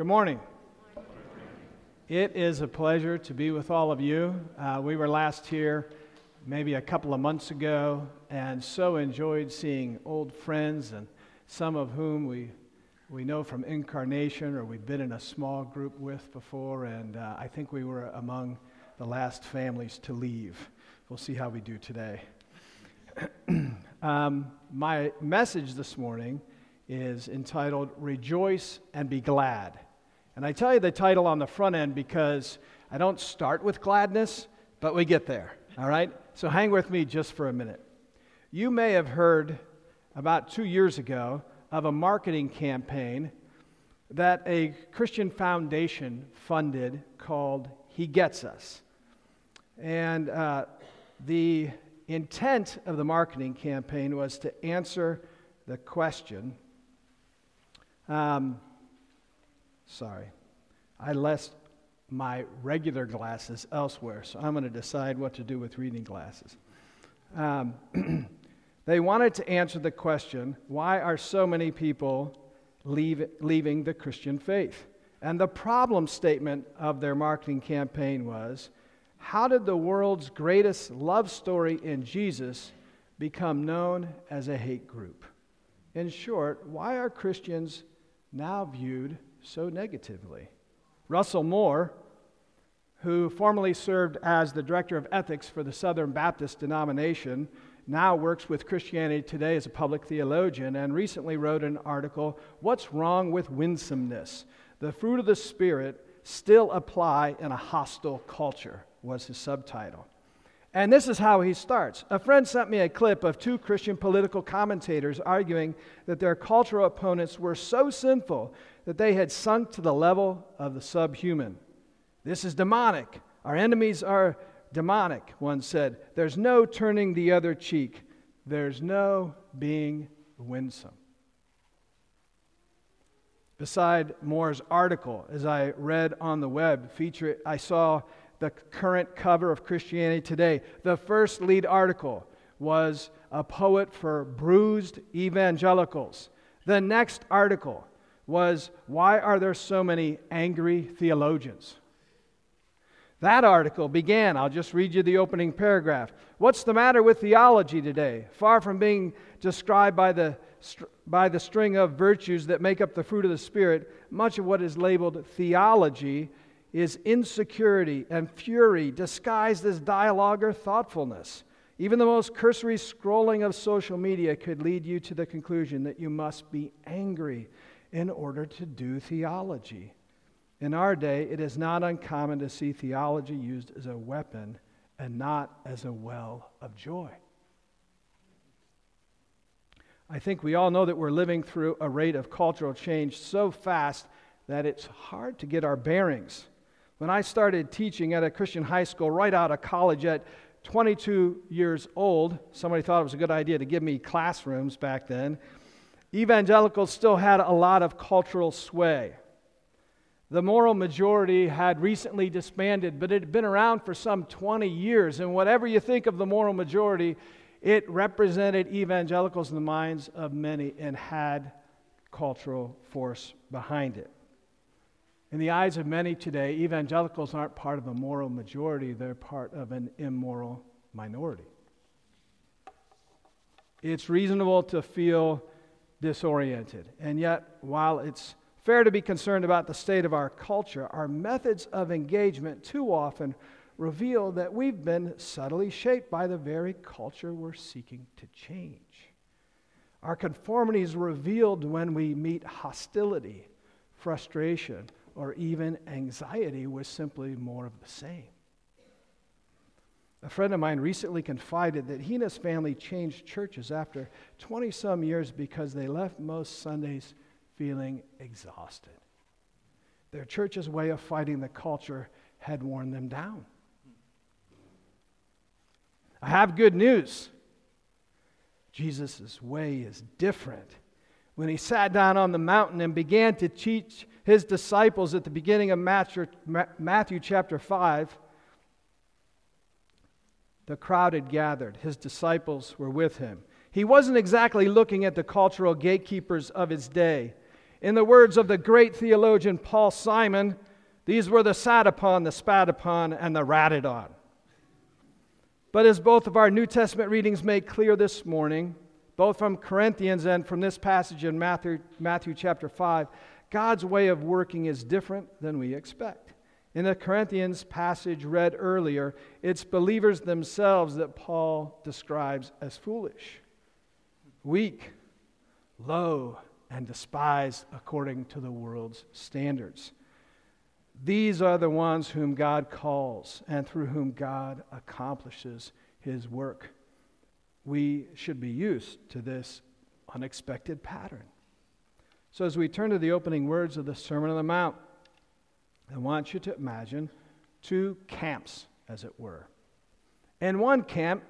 Good morning. It is a pleasure to be with all of you. Uh, we were last here maybe a couple of months ago and so enjoyed seeing old friends and some of whom we, we know from incarnation or we've been in a small group with before. And uh, I think we were among the last families to leave. We'll see how we do today. um, my message this morning is entitled Rejoice and Be Glad. And I tell you the title on the front end because I don't start with gladness, but we get there, all right? So hang with me just for a minute. You may have heard about two years ago of a marketing campaign that a Christian foundation funded called He Gets Us. And uh, the intent of the marketing campaign was to answer the question um, sorry, I left my regular glasses elsewhere, so I'm going to decide what to do with reading glasses. Um, they wanted to answer the question why are so many people leave, leaving the Christian faith? And the problem statement of their marketing campaign was how did the world's greatest love story in Jesus become known as a hate group? In short, why are Christians now viewed so negatively. Russell Moore, who formerly served as the director of ethics for the Southern Baptist denomination, now works with Christianity Today as a public theologian and recently wrote an article, What's Wrong with Winsomeness? The Fruit of the Spirit Still Apply in a Hostile Culture, was his subtitle. And this is how he starts. A friend sent me a clip of two Christian political commentators arguing that their cultural opponents were so sinful that they had sunk to the level of the subhuman. This is demonic. Our enemies are demonic, one said. There's no turning the other cheek, there's no being winsome. Beside Moore's article, as I read on the web, feature, I saw the current cover of Christianity Today. The first lead article was a poet for bruised evangelicals. The next article was Why Are There So Many Angry Theologians? That article began, I'll just read you the opening paragraph. What's the matter with theology today? Far from being described by the, by the string of virtues that make up the fruit of the Spirit, much of what is labeled theology is insecurity and fury disguised as dialogue or thoughtfulness. Even the most cursory scrolling of social media could lead you to the conclusion that you must be angry in order to do theology. In our day, it is not uncommon to see theology used as a weapon and not as a well of joy. I think we all know that we're living through a rate of cultural change so fast that it's hard to get our bearings. When I started teaching at a Christian high school right out of college at 22 years old, somebody thought it was a good idea to give me classrooms back then. Evangelicals still had a lot of cultural sway. The moral majority had recently disbanded, but it had been around for some 20 years. And whatever you think of the moral majority, it represented evangelicals in the minds of many and had cultural force behind it. In the eyes of many today, evangelicals aren't part of a moral majority, they're part of an immoral minority. It's reasonable to feel disoriented. And yet, while it's fair to be concerned about the state of our culture, our methods of engagement too often reveal that we've been subtly shaped by the very culture we're seeking to change. Our conformity is revealed when we meet hostility, frustration, or even anxiety was simply more of the same. A friend of mine recently confided that he and his family changed churches after 20 some years because they left most Sundays feeling exhausted. Their church's way of fighting the culture had worn them down. I have good news. Jesus' way is different. When he sat down on the mountain and began to teach his disciples at the beginning of Matthew, Matthew chapter 5, the crowd had gathered. His disciples were with him. He wasn't exactly looking at the cultural gatekeepers of his day. In the words of the great theologian Paul Simon, these were the sat upon, the spat upon, and the ratted on. But as both of our New Testament readings make clear this morning, both from Corinthians and from this passage in Matthew, Matthew chapter 5, God's way of working is different than we expect. In the Corinthians passage read earlier, it's believers themselves that Paul describes as foolish, weak, low, and despised according to the world's standards. These are the ones whom God calls and through whom God accomplishes his work. We should be used to this unexpected pattern. So, as we turn to the opening words of the Sermon on the Mount, I want you to imagine two camps, as it were. In one camp,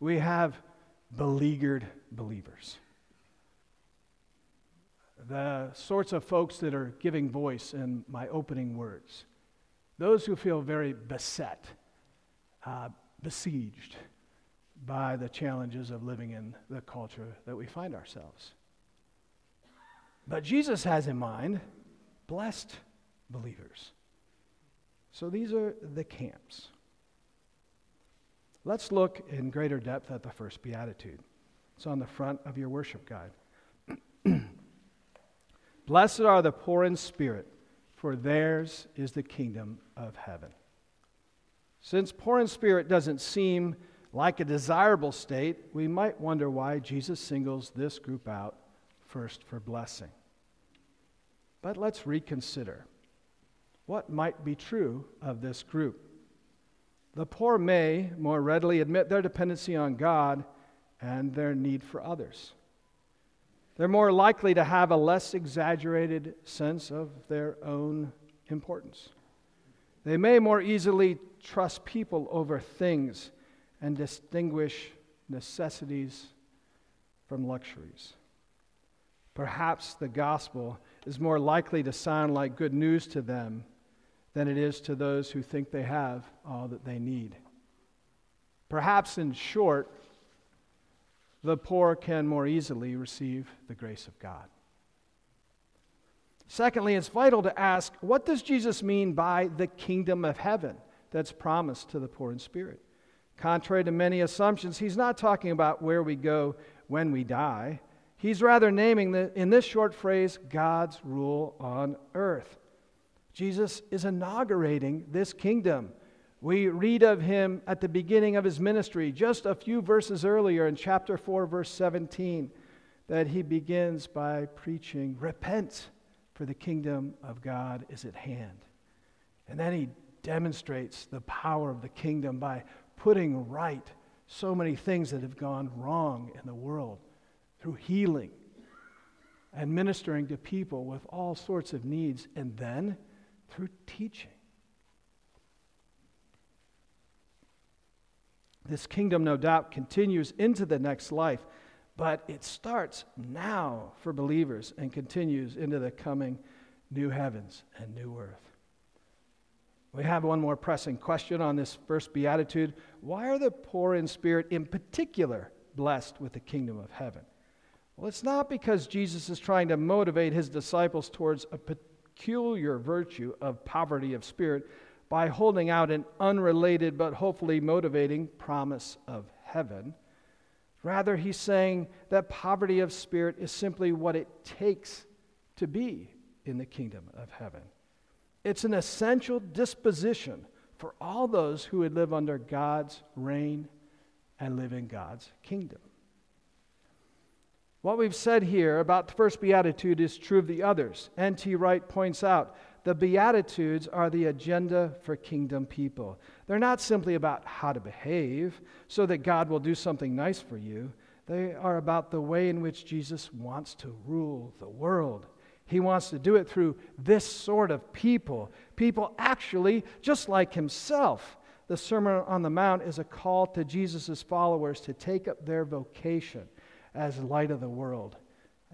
we have beleaguered believers. The sorts of folks that are giving voice in my opening words. Those who feel very beset, uh, besieged by the challenges of living in the culture that we find ourselves. But Jesus has in mind blessed believers. So these are the camps. Let's look in greater depth at the first beatitude. It's on the front of your worship guide. Blessed are the poor in spirit, for theirs is the kingdom of heaven. Since poor in spirit doesn't seem like a desirable state, we might wonder why Jesus singles this group out first for blessing. But let's reconsider what might be true of this group. The poor may more readily admit their dependency on God and their need for others. They're more likely to have a less exaggerated sense of their own importance. They may more easily trust people over things and distinguish necessities from luxuries. Perhaps the gospel is more likely to sound like good news to them than it is to those who think they have all that they need. Perhaps, in short, the poor can more easily receive the grace of God. Secondly, it's vital to ask what does Jesus mean by the kingdom of heaven that's promised to the poor in spirit? Contrary to many assumptions, he's not talking about where we go when we die. He's rather naming, the, in this short phrase, God's rule on earth. Jesus is inaugurating this kingdom. We read of him at the beginning of his ministry, just a few verses earlier in chapter 4, verse 17, that he begins by preaching, Repent, for the kingdom of God is at hand. And then he demonstrates the power of the kingdom by putting right so many things that have gone wrong in the world through healing and ministering to people with all sorts of needs. And then through teaching. This kingdom, no doubt, continues into the next life, but it starts now for believers and continues into the coming new heavens and new earth. We have one more pressing question on this first beatitude. Why are the poor in spirit, in particular, blessed with the kingdom of heaven? Well, it's not because Jesus is trying to motivate his disciples towards a particular peculiar virtue of poverty of spirit by holding out an unrelated but hopefully motivating promise of heaven. Rather, he's saying that poverty of spirit is simply what it takes to be in the kingdom of heaven. It's an essential disposition for all those who would live under God's reign and live in God's kingdom. What we've said here about the first beatitude is true of the others. N.T. Wright points out the beatitudes are the agenda for kingdom people. They're not simply about how to behave so that God will do something nice for you. They are about the way in which Jesus wants to rule the world. He wants to do it through this sort of people, people actually just like himself. The Sermon on the Mount is a call to Jesus' followers to take up their vocation as light of the world,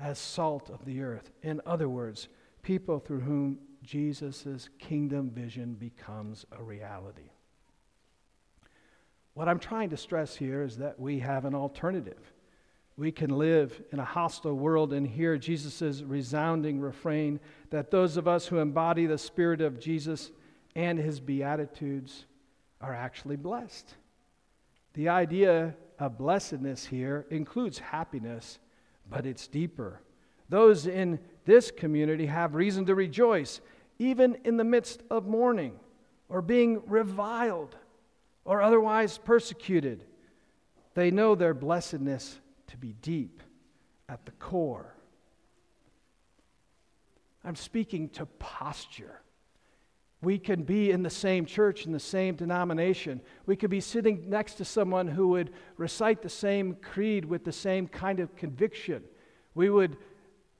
as salt of the earth. In other words, people through whom Jesus' kingdom vision becomes a reality. What I'm trying to stress here is that we have an alternative. we can live in a hostile world and hear Jesus' resounding refrain that those of us who embody the Spirit of Jesus and his Beatitudes are actually blessed. The idea of blessedness here includes happiness, but it's deeper. Those in this community have reason to rejoice, even in the midst of mourning or being reviled or otherwise persecuted. They know their blessedness to be deep at the core. I'm speaking to posture. We can be in the same church, in the same denomination. We could be sitting next to someone who would recite the same creed with the same kind of conviction. We would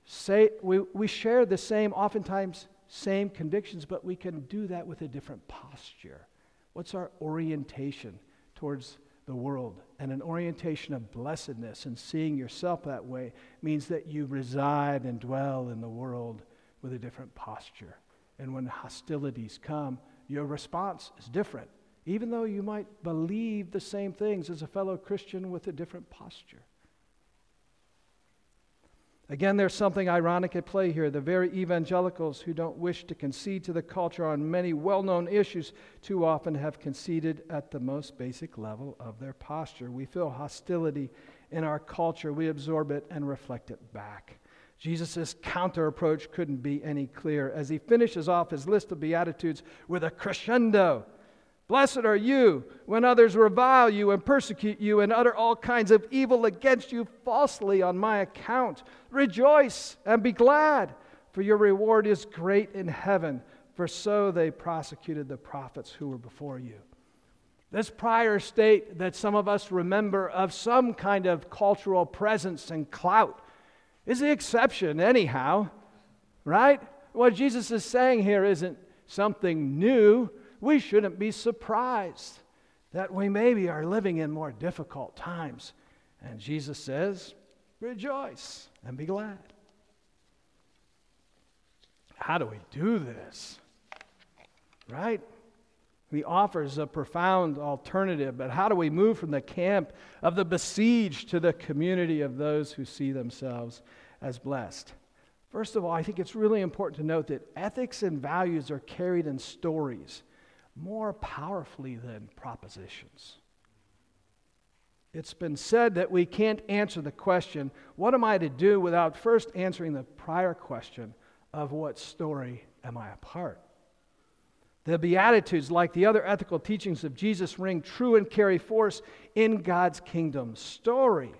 say, we, we share the same, oftentimes, same convictions, but we can do that with a different posture. What's our orientation towards the world? And an orientation of blessedness and seeing yourself that way means that you reside and dwell in the world with a different posture. And when hostilities come, your response is different, even though you might believe the same things as a fellow Christian with a different posture. Again, there's something ironic at play here. The very evangelicals who don't wish to concede to the culture on many well known issues too often have conceded at the most basic level of their posture. We feel hostility in our culture, we absorb it and reflect it back. Jesus' counter approach couldn't be any clearer as he finishes off his list of Beatitudes with a crescendo. Blessed are you when others revile you and persecute you and utter all kinds of evil against you falsely on my account. Rejoice and be glad, for your reward is great in heaven, for so they prosecuted the prophets who were before you. This prior state that some of us remember of some kind of cultural presence and clout is the exception, anyhow, right? What Jesus is saying here isn't something new. We shouldn't be surprised that we maybe are living in more difficult times. And Jesus says, rejoice and be glad. How do we do this? Right? He offers a profound alternative, but how do we move from the camp of the besieged to the community of those who see themselves as blessed? First of all, I think it's really important to note that ethics and values are carried in stories more powerfully than propositions. It's been said that we can't answer the question, what am I to do, without first answering the prior question of what story am I a part? The Beatitudes, like the other ethical teachings of Jesus, ring true and carry force in God's kingdom. Story,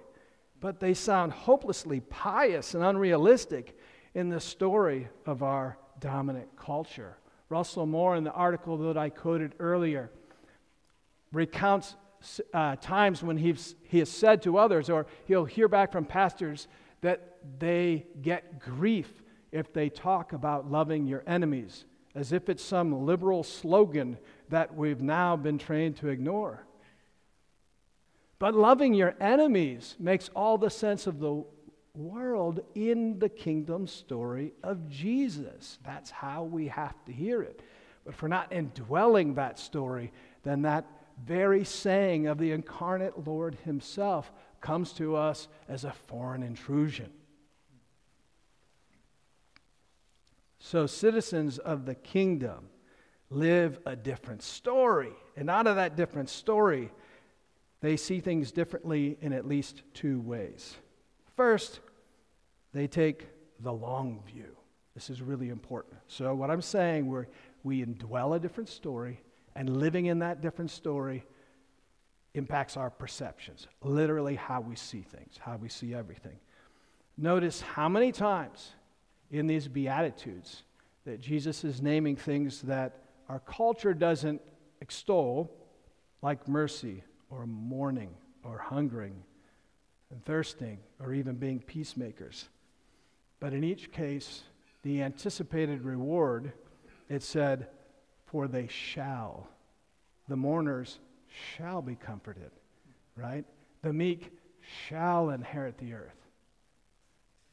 but they sound hopelessly pious and unrealistic in the story of our dominant culture. Russell Moore, in the article that I quoted earlier, recounts uh, times when he's, he has said to others, or he'll hear back from pastors, that they get grief if they talk about loving your enemies as if it's some liberal slogan that we've now been trained to ignore. But loving your enemies makes all the sense of the world in the kingdom story of Jesus. That's how we have to hear it. But if we're not indwelling that story, then that very saying of the incarnate Lord Himself comes to us as a foreign intrusion. So, citizens of the kingdom live a different story. And out of that different story, they see things differently in at least two ways. First, they take the long view. This is really important. So, what I'm saying, we're, we indwell a different story, and living in that different story impacts our perceptions, literally, how we see things, how we see everything. Notice how many times in these Beatitudes that Jesus is naming things that our culture doesn't extol, like mercy or mourning or hungering and thirsting or even being peacemakers. But in each case, the anticipated reward, it said, For they shall. The mourners shall be comforted, right? The meek shall inherit the earth.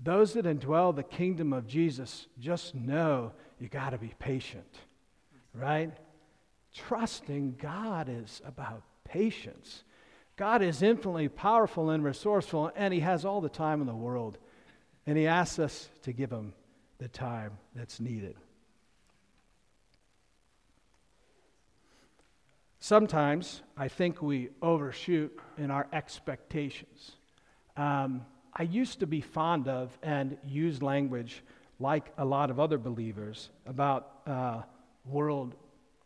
Those that indwell the kingdom of Jesus just know you got to be patient, right? Trusting God is about patience. God is infinitely powerful and resourceful, and He has all the time in the world. And He asks us to give Him the time that's needed. Sometimes I think we overshoot in our expectations. Um, I used to be fond of and use language like a lot of other believers about uh, world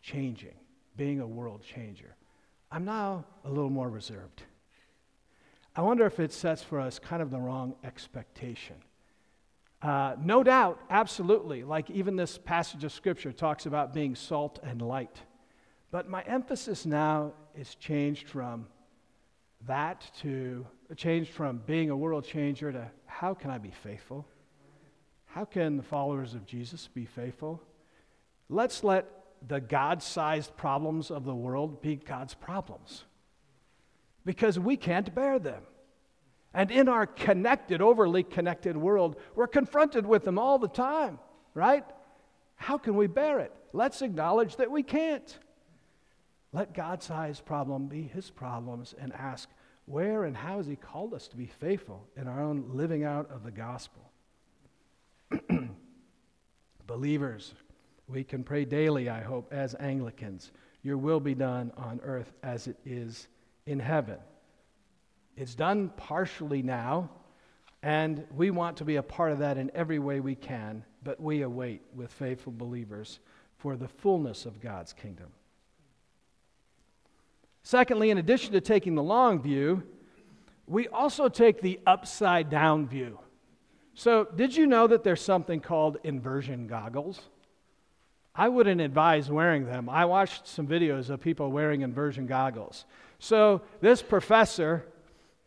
changing, being a world changer. I'm now a little more reserved. I wonder if it sets for us kind of the wrong expectation. Uh, no doubt, absolutely, like even this passage of Scripture talks about being salt and light. But my emphasis now is changed from that to changed from being a world changer to how can I be faithful? How can the followers of Jesus be faithful? Let's let the God sized problems of the world be God's problems because we can't bear them. And in our connected, overly connected world, we're confronted with them all the time, right? How can we bear it? Let's acknowledge that we can't. Let God's sized problem be his problems and ask, where and how has he called us to be faithful in our own living out of the gospel? Believers, we can pray daily, I hope, as Anglicans. Your will be done on earth as it is in heaven. It's done partially now, and we want to be a part of that in every way we can, but we await with faithful believers for the fullness of God's kingdom. Secondly, in addition to taking the long view, we also take the upside down view. So, did you know that there's something called inversion goggles? I wouldn't advise wearing them. I watched some videos of people wearing inversion goggles. So, this professor,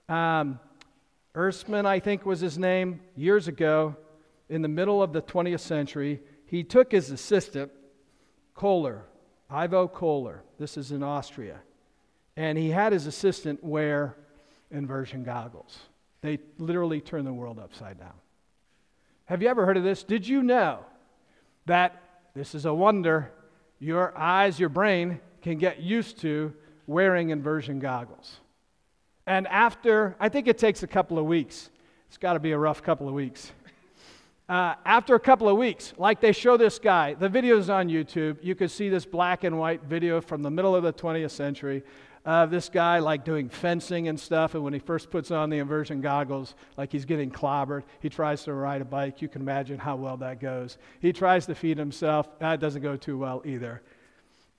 um, Ersman, I think was his name, years ago, in the middle of the 20th century, he took his assistant, Kohler, Ivo Kohler, this is in Austria, and he had his assistant wear inversion goggles. They literally turn the world upside down. Have you ever heard of this? Did you know that this is a wonder your eyes, your brain can get used to wearing inversion goggles? And after, I think it takes a couple of weeks. It's got to be a rough couple of weeks. Uh, after a couple of weeks, like they show this guy, the video's on YouTube. You can see this black and white video from the middle of the 20th century uh, this guy like doing fencing and stuff, and when he first puts on the inversion goggles, like he's getting clobbered, he tries to ride a bike. You can imagine how well that goes. He tries to feed himself. That doesn't go too well either.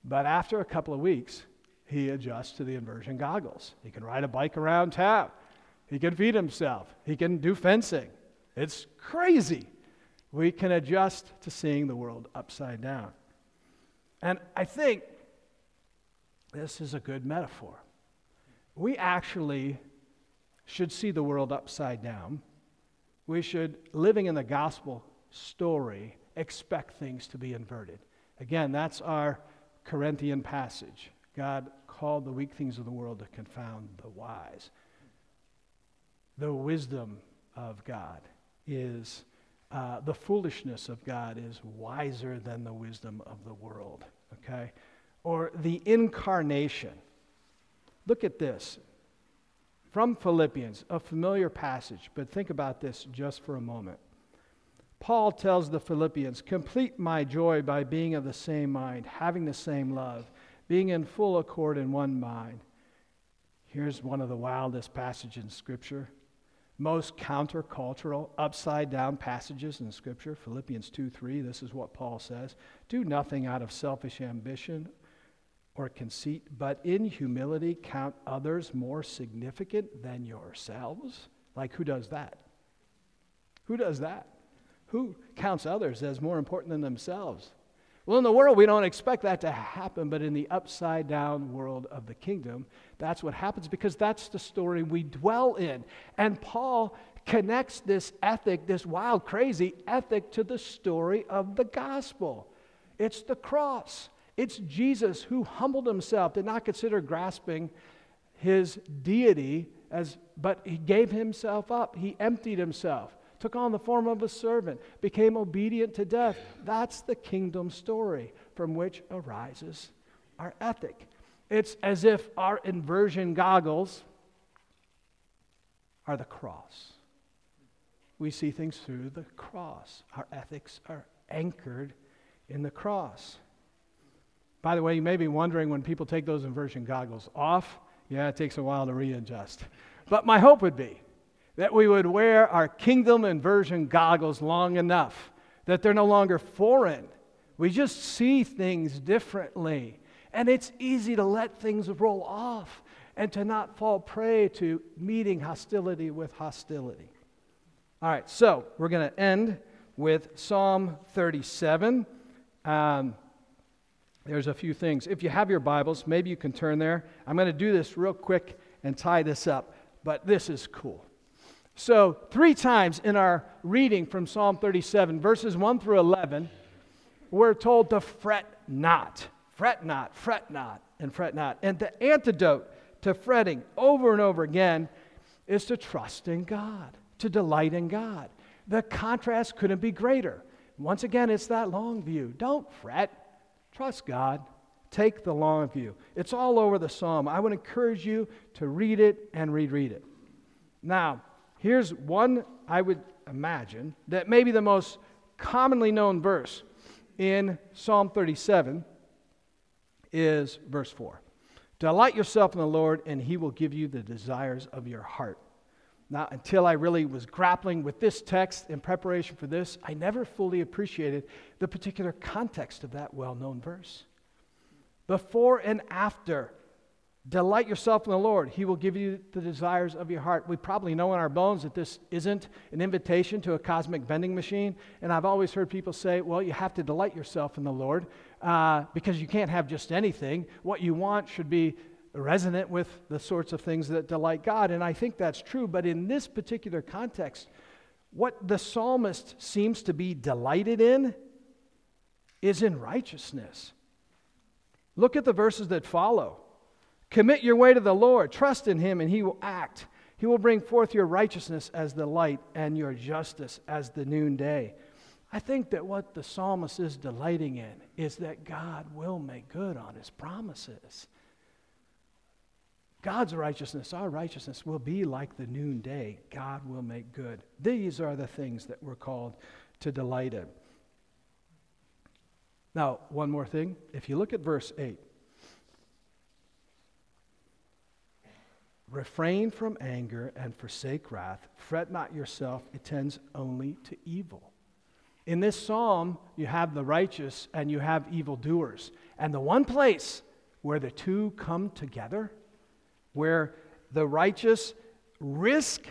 But after a couple of weeks, he adjusts to the inversion goggles. He can ride a bike around town. He can feed himself. He can do fencing. It's crazy. We can adjust to seeing the world upside down. And I think this is a good metaphor. We actually should see the world upside down. We should, living in the gospel story, expect things to be inverted. Again, that's our Corinthian passage. God called the weak things of the world to confound the wise. The wisdom of God is, uh, the foolishness of God is wiser than the wisdom of the world. Okay? Or the incarnation. Look at this from Philippians, a familiar passage, but think about this just for a moment. Paul tells the Philippians, Complete my joy by being of the same mind, having the same love, being in full accord in one mind. Here's one of the wildest passages in Scripture, most countercultural, upside down passages in Scripture. Philippians 2 3, this is what Paul says Do nothing out of selfish ambition or conceit, but in humility count others more significant than yourselves? Like, who does that? Who does that? Who counts others as more important than themselves? Well, in the world, we don't expect that to happen, but in the upside down world of the kingdom, that's what happens because that's the story we dwell in. And Paul connects this ethic, this wild, crazy ethic, to the story of the gospel. It's the cross. It's Jesus who humbled himself, did not consider grasping his deity, as, but he gave himself up. He emptied himself, took on the form of a servant, became obedient to death. That's the kingdom story from which arises our ethic. It's as if our inversion goggles, are the cross. We see things through the cross. Our ethics are anchored in the cross. By the way, you may be wondering when people take those inversion goggles off, yeah, it takes a while to readjust. But my hope would be that we would wear our kingdom inversion goggles long enough that they're no longer foreign. We just see things differently. And it's easy to let things roll off and to not fall prey to meeting hostility with hostility. All right, so we're going to end with Psalm 37. Um, there's a few things. If you have your Bibles, maybe you can turn there. I'm going to do this real quick and tie this up, but this is cool. So, three times in our reading from Psalm 37, verses 1 through 11, we're told to fret not, fret not, fret not, and fret not. And the antidote to fretting over and over again is to trust in God to delight in God. The contrast couldn't be greater. Once again, it's that long view. Don't fret, trust God. Take the long view. It's all over the psalm. I would encourage you to read it and reread it. Now, here's one I would imagine that maybe the most commonly known verse in Psalm 37 is verse 4. Delight yourself in the Lord, and he will give you the desires of your heart. Now, until I really was grappling with this text in preparation for this, I never fully appreciated the particular context of that well known verse. Before and after, delight yourself in the Lord. He will give you the desires of your heart. We probably know in our bones that this isn't an invitation to a cosmic vending machine. And I've always heard people say, well, you have to delight yourself in the Lord uh, because you can't have just anything. What you want should be resonant with the sorts of things that delight God. And I think that's true. But in this particular context, what the psalmist seems to be delighted in is in righteousness. Look at the verses that follow. Commit your way to the Lord, trust in him, and he will act. He will bring forth your righteousness as the light and your justice as the noonday. I think that what the psalmist is delighting in is that God will make good on his promises. God's righteousness, our righteousness, will be like the noonday. God will make good. These are the things that we're called to delight in. Now, one more thing. If you look at verse 8, refrain from anger and forsake wrath. Fret not yourself, it tends only to evil. In this psalm, you have the righteous and you have evildoers. And the one place where the two come together where the righteous risk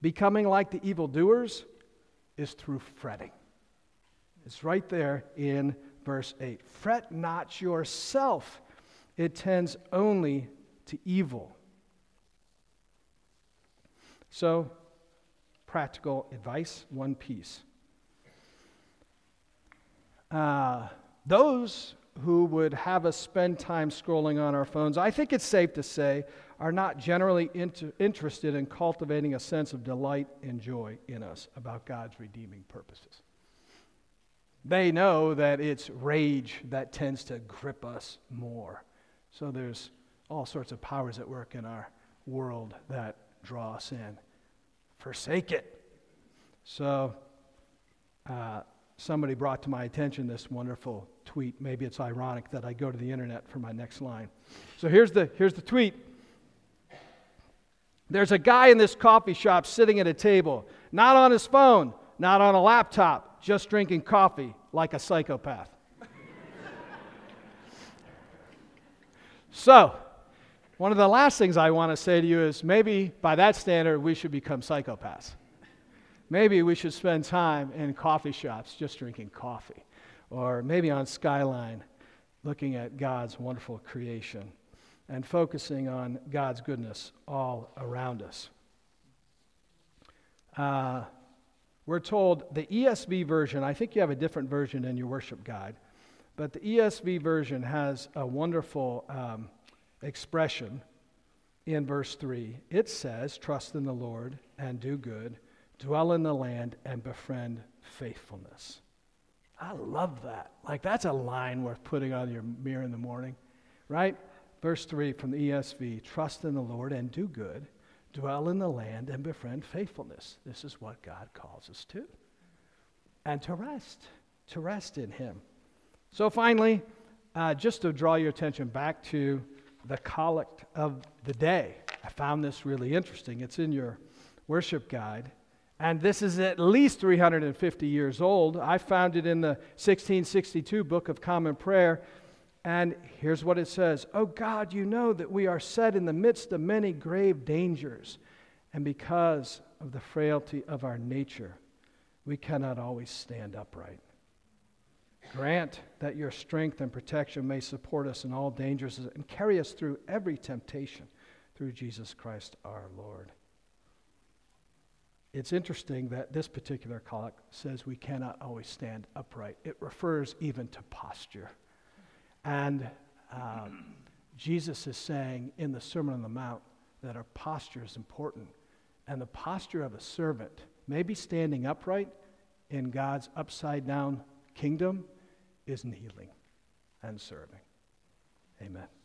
becoming like the evildoers is through fretting. It's right there in verse 8. Fret not yourself, it tends only to evil. So, practical advice, one piece. Uh, those who would have us spend time scrolling on our phones, I think it's safe to say, are not generally inter- interested in cultivating a sense of delight and joy in us about God's redeeming purposes. They know that it's rage that tends to grip us more. So there's all sorts of powers at work in our world that draw us in. Forsake it. So, uh, somebody brought to my attention this wonderful tweet. Maybe it's ironic that I go to the internet for my next line. So here's the, here's the tweet there's a guy in this coffee shop sitting at a table, not on his phone, not on a laptop, just drinking coffee like a psychopath. so, one of the last things I want to say to you is maybe by that standard, we should become psychopaths. Maybe we should spend time in coffee shops just drinking coffee, or maybe on Skyline looking at God's wonderful creation and focusing on God's goodness all around us. Uh, we're told the ESV version, I think you have a different version in your worship guide, but the ESV version has a wonderful um, expression in verse 3. It says, Trust in the Lord and do good, dwell in the land and befriend faithfulness. I love that. Like, that's a line worth putting on your mirror in the morning, right? Verse 3 from the ESV Trust in the Lord and do good, dwell in the land and befriend faithfulness. This is what God calls us to. And to rest, to rest in Him. So finally, uh, just to draw your attention back to the collect of the day. I found this really interesting. It's in your worship guide. And this is at least 350 years old. I found it in the 1662 Book of Common Prayer. And here's what it says Oh God, you know that we are set in the midst of many grave dangers. And because of the frailty of our nature, we cannot always stand upright. Grant that your strength and protection may support us in all dangers and carry us through every temptation through Jesus Christ our Lord. It's interesting that this particular collect says we cannot always stand upright. It refers even to posture. And um, Jesus is saying in the Sermon on the Mount that our posture is important. And the posture of a servant, maybe standing upright in God's upside down kingdom, is kneeling and serving. Amen.